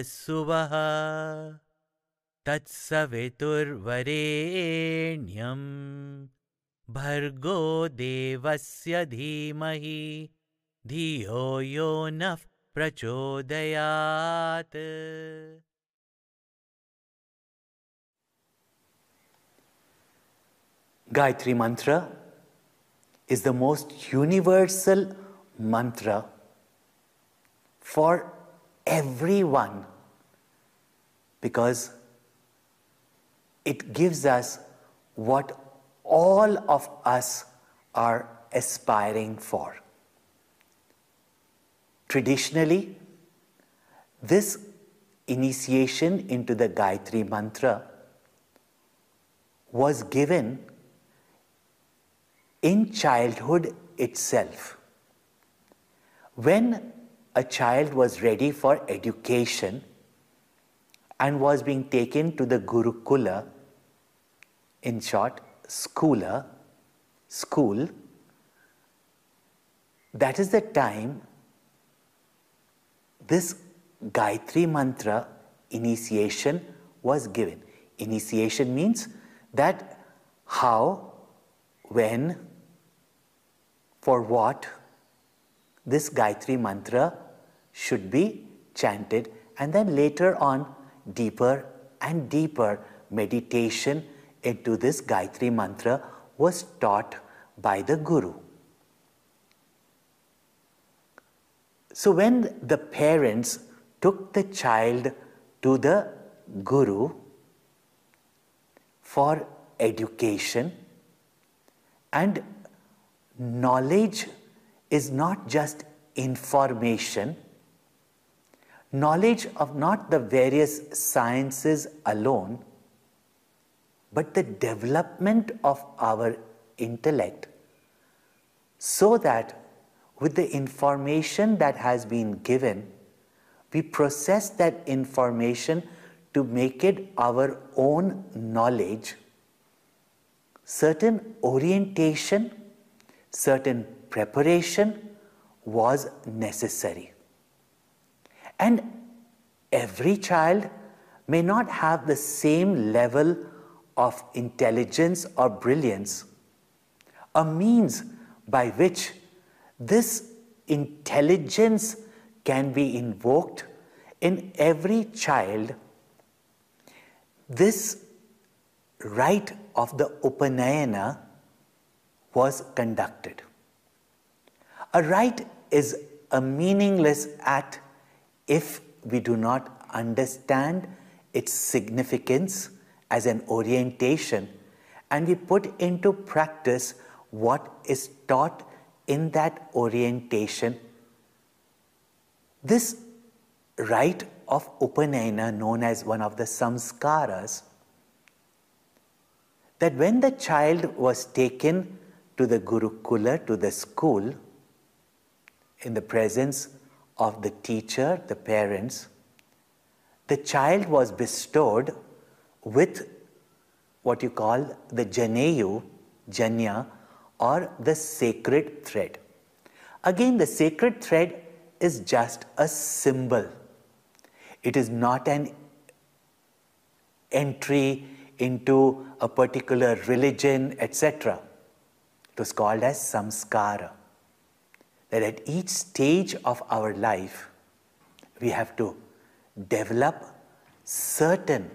भूर्भुवः सुवः तत्सवितुर्वरेण्यं भर्गो देवस्य धीमहि। धियो यो नः प्रचोदयात्। Gayatri Mantra is the most universal mantra for everyone because it gives us what all of us are aspiring for. Traditionally, this initiation into the Gayatri Mantra was given in childhood itself. When a child was ready for education and was being taken to the Gurukula, in short, schooler, school, that is the time this Gayatri Mantra initiation was given. Initiation means that how, when, for what this Gayatri Mantra should be chanted, and then later on, deeper and deeper meditation into this Gayatri Mantra was taught by the Guru. So, when the parents took the child to the Guru for education, and knowledge is not just information, knowledge of not the various sciences alone, but the development of our intellect, so that with the information that has been given, we process that information to make it our own knowledge. Certain orientation, certain preparation was necessary. And every child may not have the same level of intelligence or brilliance. A means by which this intelligence can be invoked in every child. This rite of the Upanayana was conducted. A rite is a meaningless act if we do not understand its significance as an orientation and we put into practice what is taught in that orientation. This rite of Upanayana, known as one of the samskaras, that when the child was taken to the Gurukula, to the school, in the presence of the teacher, the parents, the child was bestowed with what you call the Janeyu, Janya, or the sacred thread. Again, the sacred thread is just a symbol. It is not an entry into a particular religion, etc. It was called as samskara. That at each stage of our life, we have to develop certain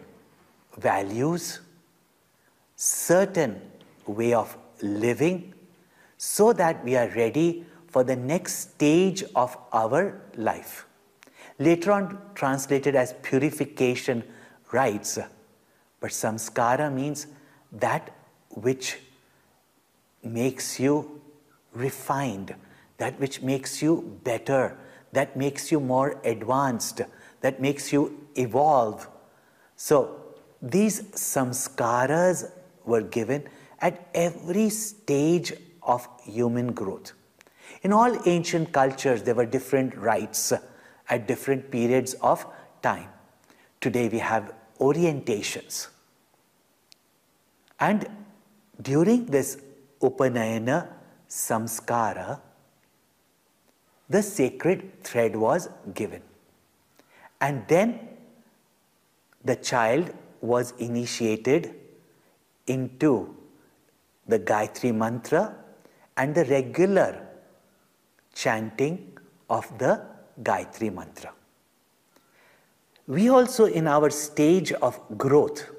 values, certain way of living, so that we are ready for the next stage of our life. Later on, translated as purification rites, but samskara means that which makes you refined, that which makes you better, that makes you more advanced, that makes you evolve. So, these samskaras were given at every stage of human growth. In all ancient cultures, there were different rites at different periods of time. Today, we have orientations. And during this Upanayana samskara, the sacred thread was given. And then the child was initiated into the Gayatri Mantra and the regular chanting of the Gayatri Mantra. We also, in our stage of growth,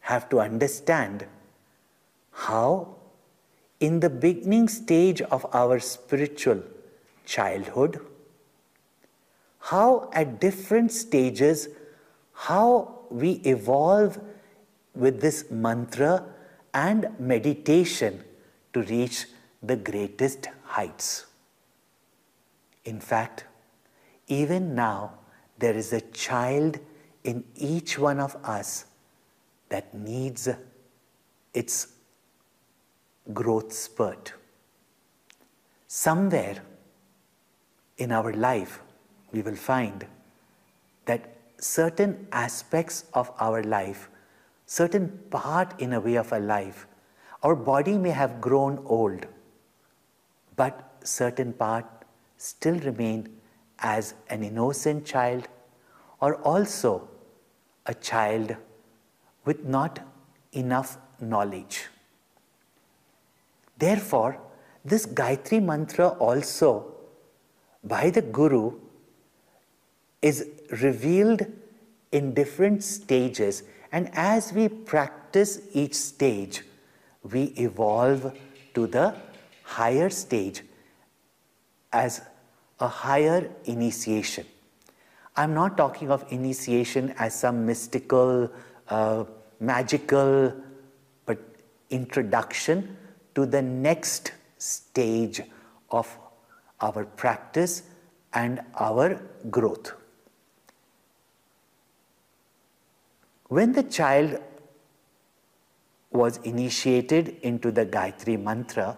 have to understand how, in the beginning stage of our spiritual childhood, how at different stages, how we evolve with this mantra and meditation to reach the greatest heights. In fact, even now, there is a child in each one of us that needs its growth spurt. Somewhere in our life, we will find that certain aspects of our life, certain part in a way of our life, our body may have grown old, but certain part still remain as an innocent child or also a child with not enough knowledge. Therefore, this Gayatri mantra also by the Guru is revealed in different stages, and as we practice each stage, we evolve to the higher stage as a higher initiation. I'm not talking of initiation as some mystical, uh, magical, but introduction to the next stage of our practice and our growth. When the child was initiated into the Gayatri Mantra,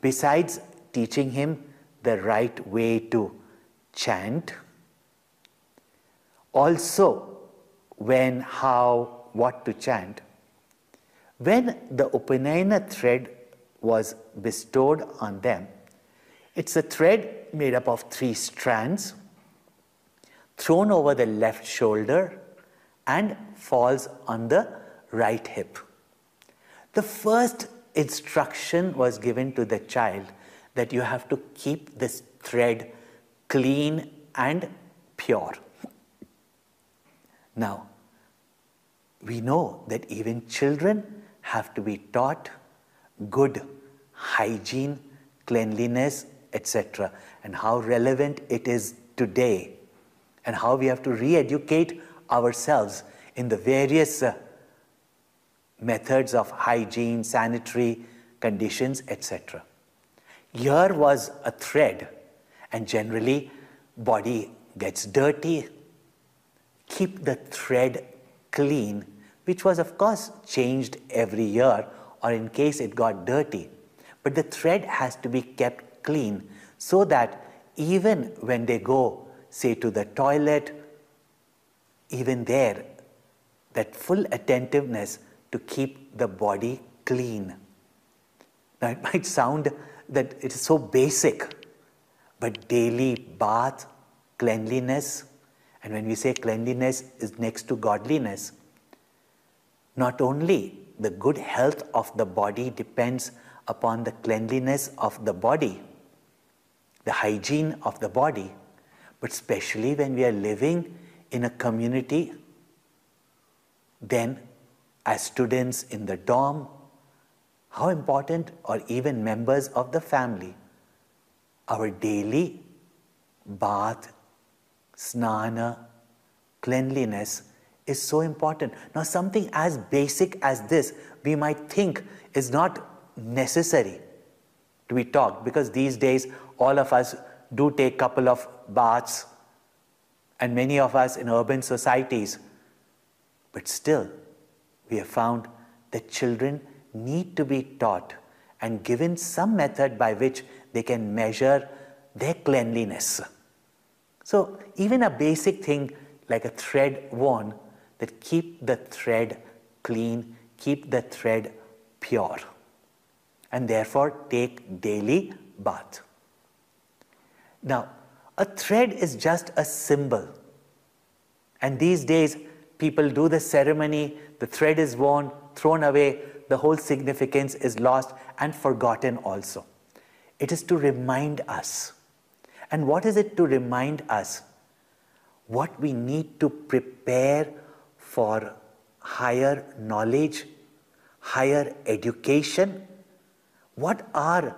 besides teaching him the right way to chant, also when, how, what to chant, when the Upanayana thread was bestowed on them, it's a thread made up of three strands thrown over the left shoulder and falls on the right hip. The first instruction was given to the child that you have to keep this thread clean and pure. Now, we know that even children have to be taught good hygiene, cleanliness, etc., and how relevant it is today, and how we have to re educate ourselves in the various uh, methods of hygiene, sanitary conditions, etc. Here was a thread, and generally, body gets dirty. Keep the thread clean, which was, of course, changed every year, or in case it got dirty. But the thread has to be kept clean so that even when they go, say, to the toilet, even there, that full attentiveness to keep the body clean. Now, it might sound that it is so basic, but daily bath, cleanliness, and when we say cleanliness is next to godliness, not only the good health of the body depends upon the cleanliness of the body, the hygiene of the body, but especially when we are living in a community, then as students in the dorm, how important, or even members of the family, our daily bath, snana, cleanliness is so important. Now, something as basic as this, we might think is not necessary to be taught because these days all of us do take couple of baths and many of us in urban societies. But still, we have found that children need to be taught and given some method by which they can measure their cleanliness. So, even a basic thing like a thread worn that keep the thread clean, keep the thread pure, and therefore take daily bath. Now, A thread is just a symbol. And these days, people do the ceremony, the thread is worn, thrown away, the whole significance is lost and forgotten also. It is to remind us. And what is it to remind us? What we need to prepare for higher knowledge, higher education. What are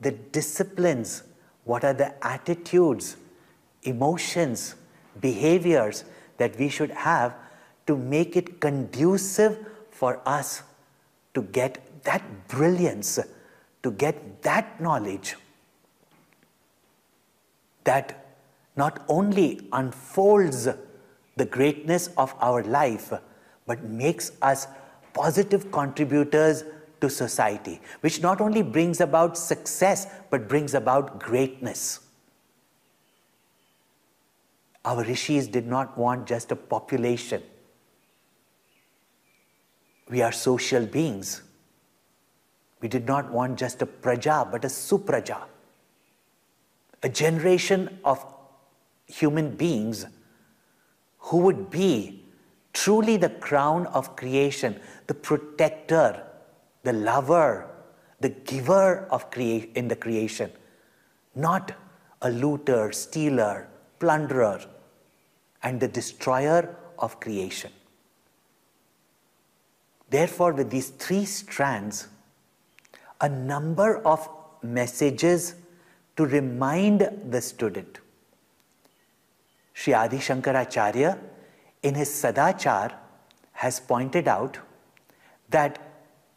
the disciplines? What are the attitudes, emotions, behaviors that we should have to make it conducive for us to get that brilliance, to get that knowledge that not only unfolds the greatness of our life, but makes us positive contributors to society, which not only brings about success, but brings about greatness. Our rishis did not want just a population. We are social beings. We did not want just a praja, but a supraja. A generation of human beings who would be truly the crown of creation, the protector, the lover, the giver of crea- in the creation, not a looter, stealer, plunderer, and the destroyer of creation. Therefore, with these three strands, a number of messages to remind the student. Sri Adi Shankaracharya, in his Sadachar, has pointed out that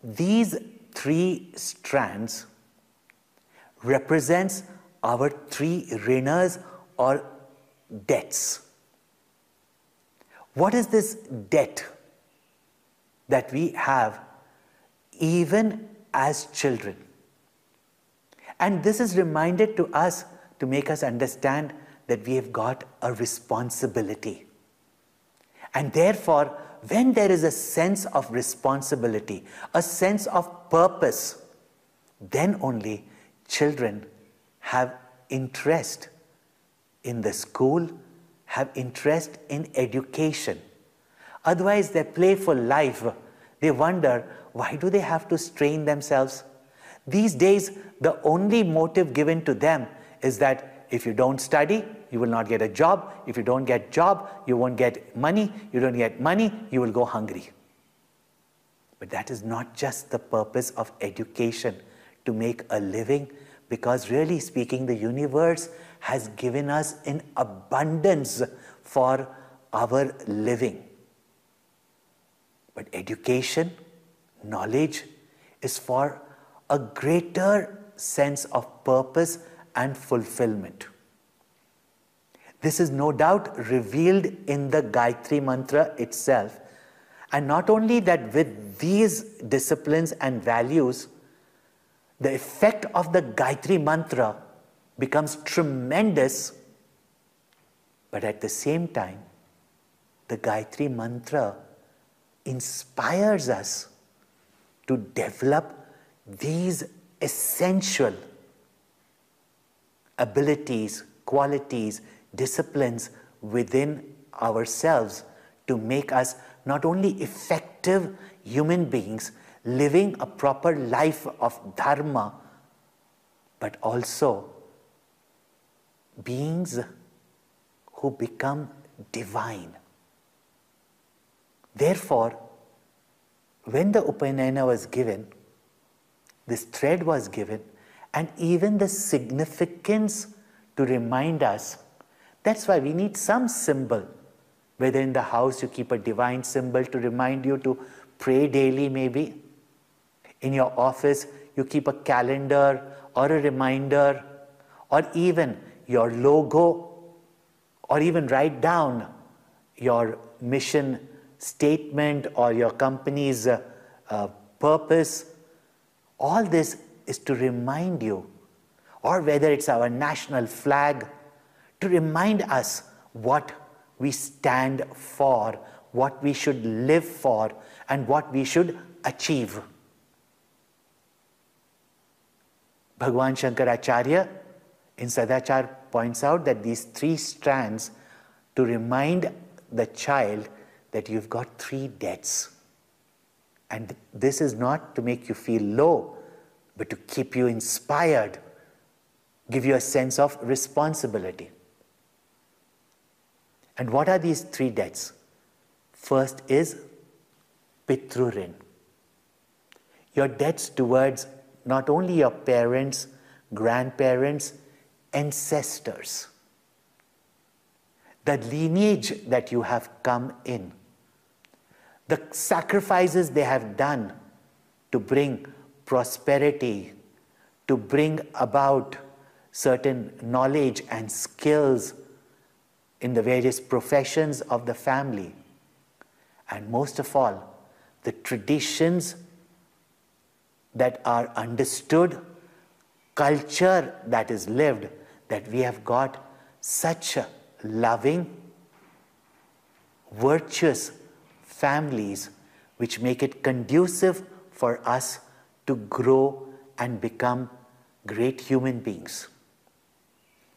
these three strands represents our three rinas or debts. What is this debt that we have even as children? And this is reminded to us to make us understand that we have got a responsibility. And therefore, when there is a sense of responsibility, a sense of purpose, then only children have interest in the school, have interest in education. Otherwise, their playful life, they wonder why do they have to strain themselves? These days, the only motive given to them is that if you don't study, you will not get a job. If you don't get job, you won't get money. You don't get money, you will go hungry. But that is not just the purpose of education to make a living, because really speaking, the universe has given us in abundance for our living. But education, knowledge is for a greater sense of purpose and fulfillment. This is no doubt revealed in the Gayatri Mantra itself. And not only that, with these disciplines and values, the effect of the Gayatri Mantra becomes tremendous, but at the same time, the Gayatri Mantra inspires us to develop these essential abilities, qualities, disciplines within ourselves to make us not only effective human beings living a proper life of dharma, but also beings who become divine. Therefore, when the Upanayana was given, this thread was given, and even the significance to remind us. That's why we need some symbol. Whether in the house you keep a divine symbol to remind you to pray daily, maybe. In your office, you keep a calendar or a reminder, or even your logo, or even write down your mission statement or your company's uh, uh, purpose. All this is to remind you, or whether it's our national flag, to remind us what we stand for, what we should live for, and what we should achieve. Bhagwan Shankaracharya in Sadachar points out that these three strands to remind the child that you've got three debts. And this is not to make you feel low, but to keep you inspired, give you a sense of responsibility. And what are these three debts? First is Pitrurin. Your debts towards not only your parents, grandparents, ancestors, the lineage that you have come in, the sacrifices they have done to bring prosperity, to bring about certain knowledge and skills in the various professions of the family. And most of all, the traditions that are understood, culture that is lived, that we have got such loving, virtuous families which make it conducive for us to grow and become great human beings.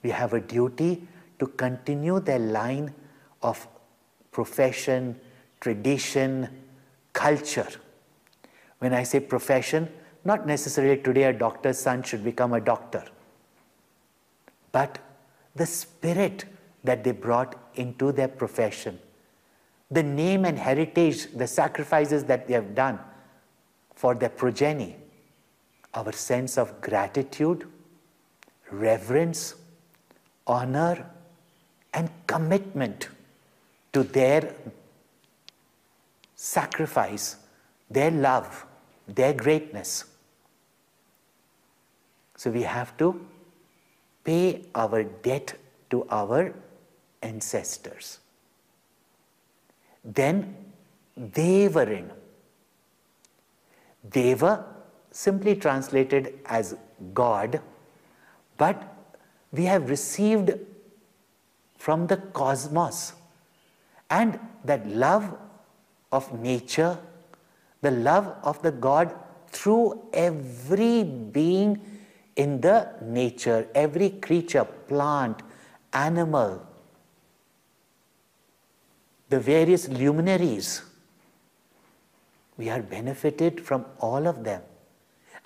We have a duty to continue their line of profession, tradition, culture. When I say profession, not necessarily today a doctor's son should become a doctor, but the spirit that they brought into their profession, the name and heritage, the sacrifices that they have done for their progeny, our sense of gratitude, reverence, honor, and commitment to their sacrifice, their love, their greatness. So we have to pay our debt to our ancestors. Then Devarin. Deva simply translated as God, but we have received from the cosmos and that love of nature, the love of the God through every being in the nature, every creature, plant, animal, the various luminaries. We are benefited from all of them.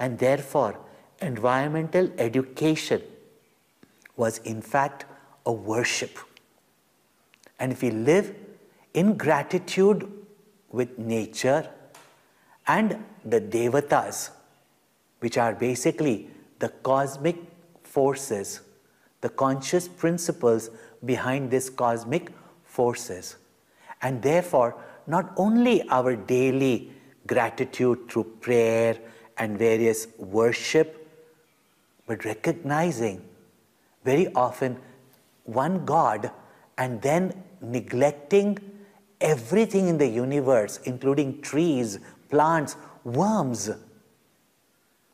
And therefore, environmental education was in fact a worship. And if we live in gratitude with nature and the devatas, which are basically the cosmic forces, the conscious principles behind these cosmic forces. And therefore, not only our daily gratitude through prayer and various worship, but recognizing very often one God and then neglecting everything in the universe, including trees, plants, worms,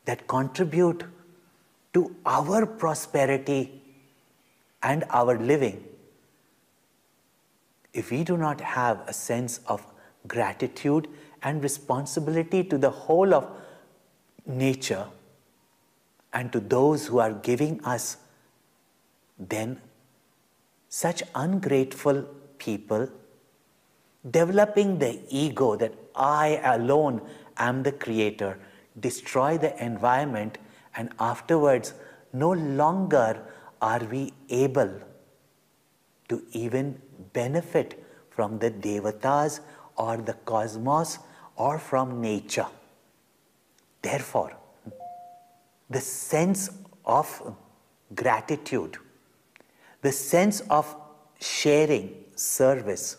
that contribute to our prosperity and our living. If we do not have a sense of gratitude and responsibility to the whole of nature and to those who are giving us, then such ungrateful people developing the ego that I alone am the creator, destroy the environment, and afterwards, no longer are we able to even benefit from the devatas or the cosmos or from nature. Therefore, the sense of gratitude the sense of sharing, service.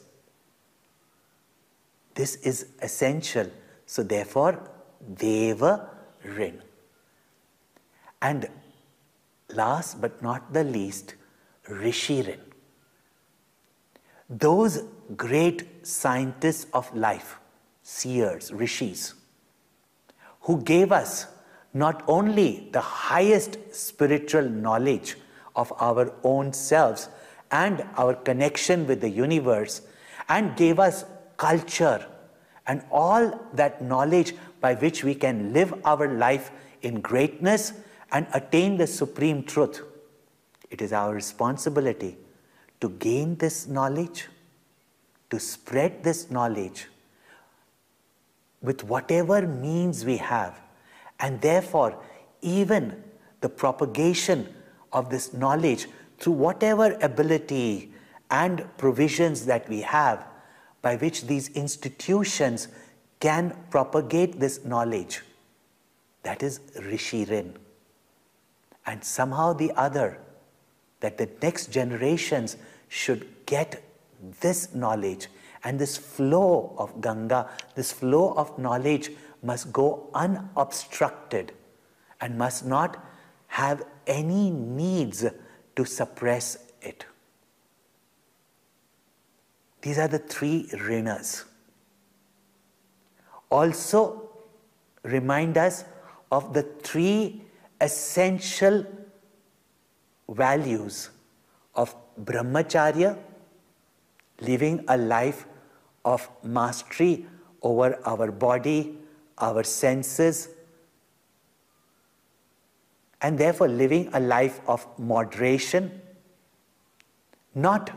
This is essential. So, therefore, Deva Rin. And last but not the least, Rishi Rin. Those great scientists of life, seers, rishis, who gave us not only the highest spiritual knowledge of our own selves and our connection with the universe and gave us culture and all that knowledge by which we can live our life in greatness and attain the supreme truth. it is our responsibility to gain this knowledge, to spread this knowledge with whatever means we have. And therefore, even the propagation of this knowledge through whatever ability and provisions that we have by which these institutions can propagate this knowledge. That is Rishi Rin. And somehow the other, that the next generations should get this knowledge and this flow of Ganga, this flow of knowledge must go unobstructed and must not have any needs to suppress it. These are the three rinas. Also, remind us of the three essential values of brahmacharya, living a life of mastery over our body, our senses, and therefore living a life of moderation, not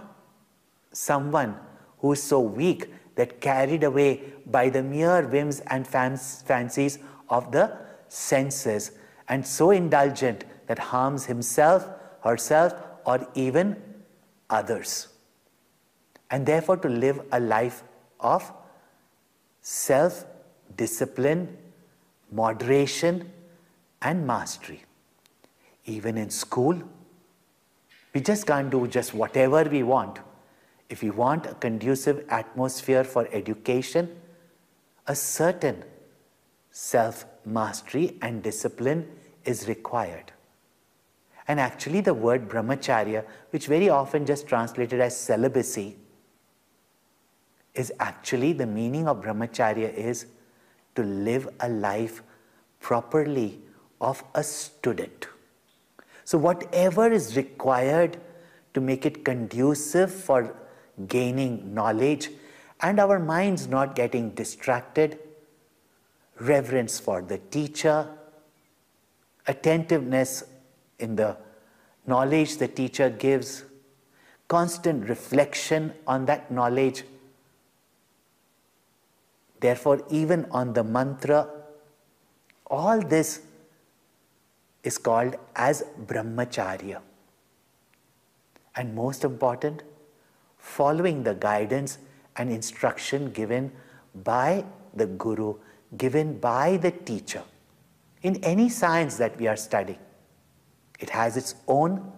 someone who is so weak that carried away by the mere whims and fancies of the senses and so indulgent that harms himself, herself, or even others. And therefore, to live a life of self discipline, moderation, and mastery. Even in school, we just can't do just whatever we want. If we want a conducive atmosphere for education, a certain self mastery and discipline is required. And actually, the word brahmacharya, which very often just translated as celibacy, is actually the meaning of brahmacharya is to live a life properly of a student. So, whatever is required to make it conducive for gaining knowledge and our minds not getting distracted, reverence for the teacher, attentiveness in the knowledge the teacher gives, constant reflection on that knowledge. Therefore, even on the mantra, all this is called as brahmacharya. And most important, following the guidance and instruction given by the guru, given by the teacher. In any science that we are studying, it has its own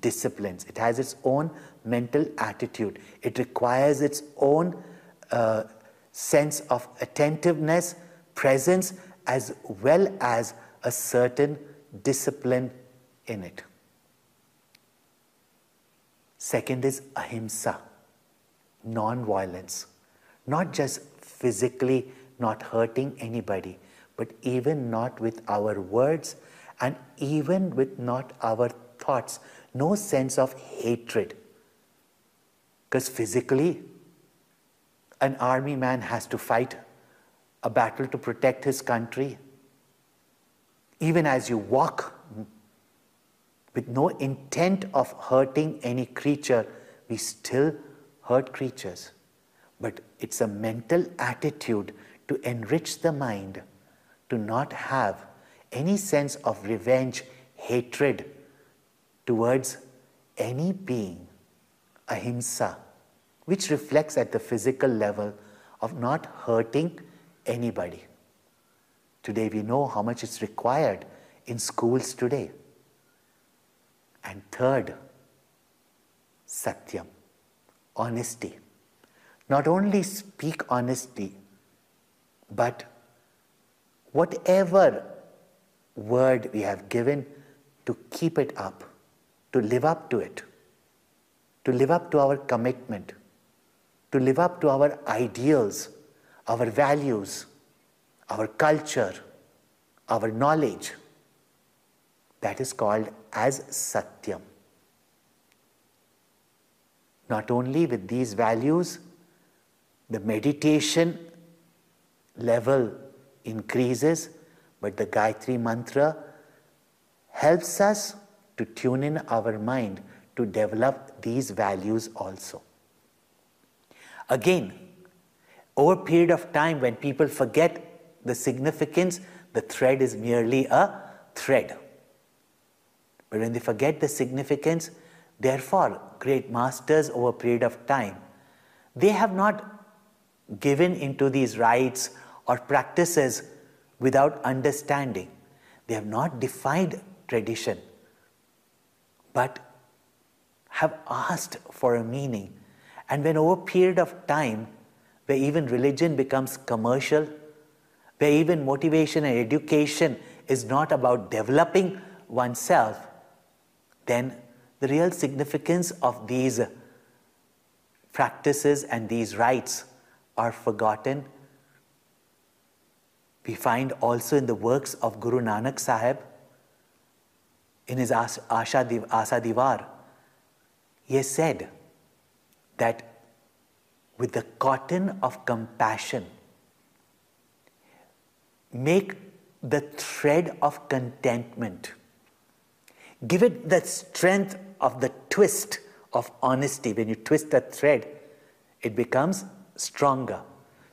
disciplines, it has its own mental attitude, it requires its own uh, sense of attentiveness, presence, as well as a certain discipline in it. Second is ahimsa, non violence. Not just physically not hurting anybody, but even not with our words and even with not our thoughts. No sense of hatred. Because physically, an army man has to fight a battle to protect his country. Even as you walk with no intent of hurting any creature, we still hurt creatures. But it's a mental attitude to enrich the mind, to not have any sense of revenge, hatred towards any being, ahimsa which reflects at the physical level of not hurting anybody. Today we know how much is required in schools today. And third, satyam, honesty. Not only speak honesty, but whatever word we have given to keep it up, to live up to it, to live up to our commitment to live up to our ideals, our values, our culture, our knowledge. That is called as Satyam. Not only with these values, the meditation level increases, but the Gayatri Mantra helps us to tune in our mind to develop these values also. Again, over a period of time when people forget the significance, the thread is merely a thread. But when they forget the significance, therefore, great masters over a period of time, they have not given into these rites or practices without understanding. They have not defied tradition, but have asked for a meaning. And when over a period of time, where even religion becomes commercial, where even motivation and education is not about developing oneself, then the real significance of these practices and these rites are forgotten. We find also in the works of Guru Nanak Sahib, in his Asha Asa di Var, he has said that with the cotton of compassion, make the thread of contentment. Give it the strength of the twist of honesty. When you twist the thread, it becomes stronger.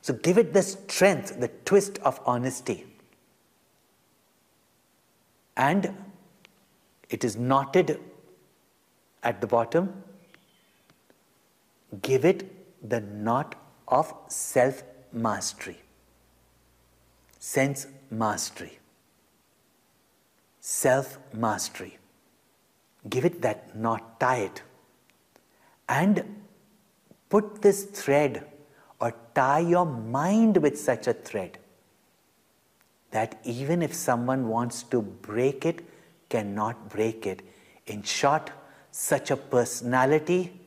So give it the strength, the twist of honesty. And it is knotted at the bottom. Give it the knot of self mastery, sense mastery, self mastery. Give it that knot, tie it, and put this thread or tie your mind with such a thread that even if someone wants to break it, cannot break it. In short, such a personality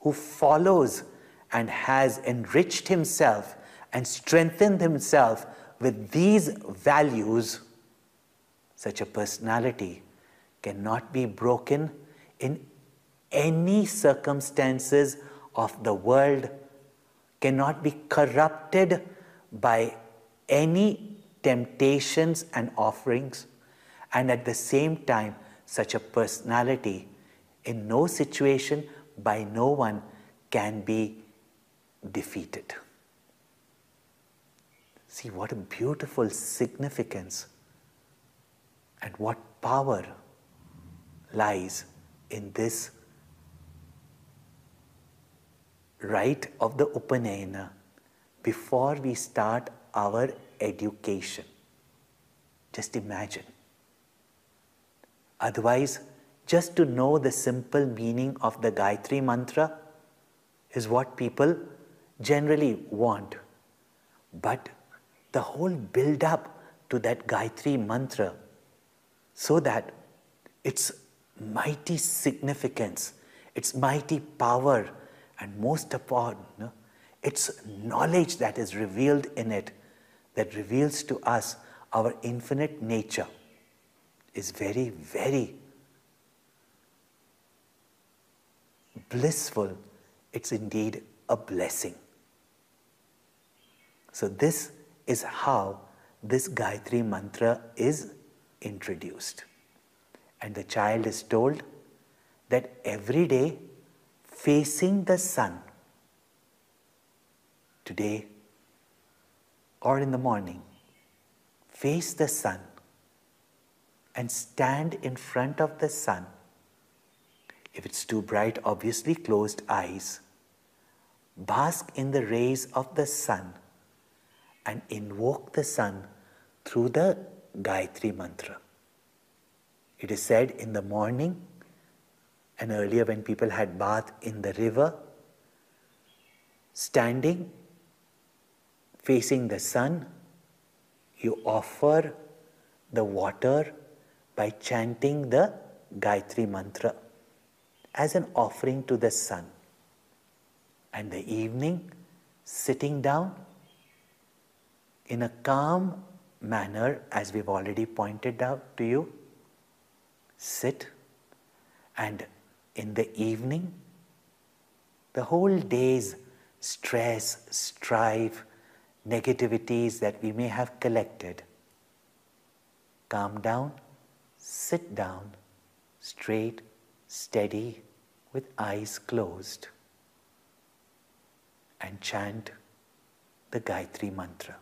who follows and has enriched himself and strengthened himself with these values, such a personality cannot be broken in any circumstances of the world cannot be corrupted by any temptations and offerings, and at the same time, such a personality in no situation by no one can be defeated. See what a beautiful significance and what power lies in this rite of the Upanayana before we start our education. Just imagine. Otherwise, just to know the simple meaning of the Gayatri mantra is what people generally want. But the whole build up to that Gayatri mantra so that its mighty significance, its mighty power, and most no, it's knowledge that is revealed in it that reveals to us our infinite nature is very, very blissful. It's indeed a blessing. So, this is how this Gayatri mantra is introduced. And the child is told that every day facing the sun today or in the morning, face the sun and stand in front of the sun. If it's too bright, obviously closed eyes. Bask in the rays of the sun and invoke the sun through the Gayatri mantra. It is said in the morning and earlier when people had bath in the river, standing facing the sun, you offer the water by chanting the Gayatri mantra as an offering to the sun. And the evening, sitting down in a calm manner, as we've already pointed out to you, sit and in the evening, the whole day's stress, strife, negativities that we may have collected, calm down, sit down, straight, steady, with eyes closed, and chant the Gayatri Mantra.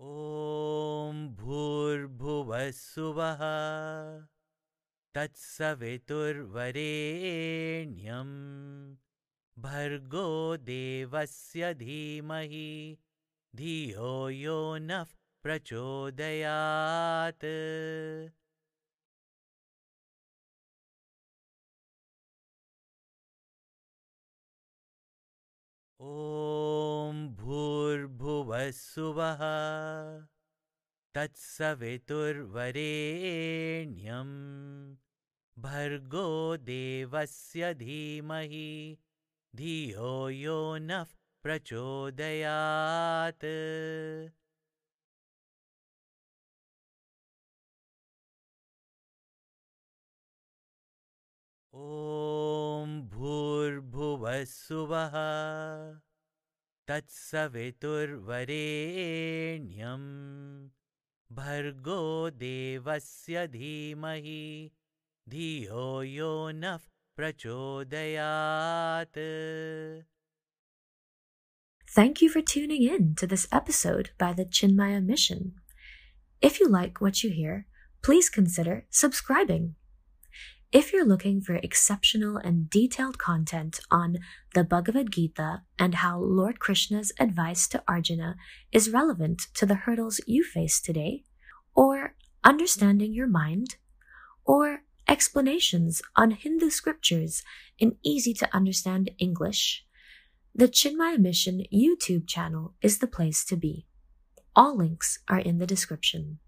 ॐ भूर्भुवस्सुवः तत्सवितुर्वरेण्यं भर्गो देवस्य धीमहि धियो यो नः प्रचोदयात् ॐ भूर्भुवस्सुवः तत्सवितुर्वरेण्यं भर्गो देवस्य धीमहि धियो यो नः प्रचोदयात् भूर्भुवस्सुवः तत्सवितुर्वरेण्यं भर्गो देवस्य धीमहि धियो यो नः प्रचोदयात् Thank you for tuning in to this episode by the Chinmaya Mission. If you like what you hear, please consider subscribing. If you're looking for exceptional and detailed content on the Bhagavad Gita and how Lord Krishna's advice to Arjuna is relevant to the hurdles you face today, or understanding your mind, or explanations on Hindu scriptures in easy to understand English, the Chinmaya Mission YouTube channel is the place to be. All links are in the description.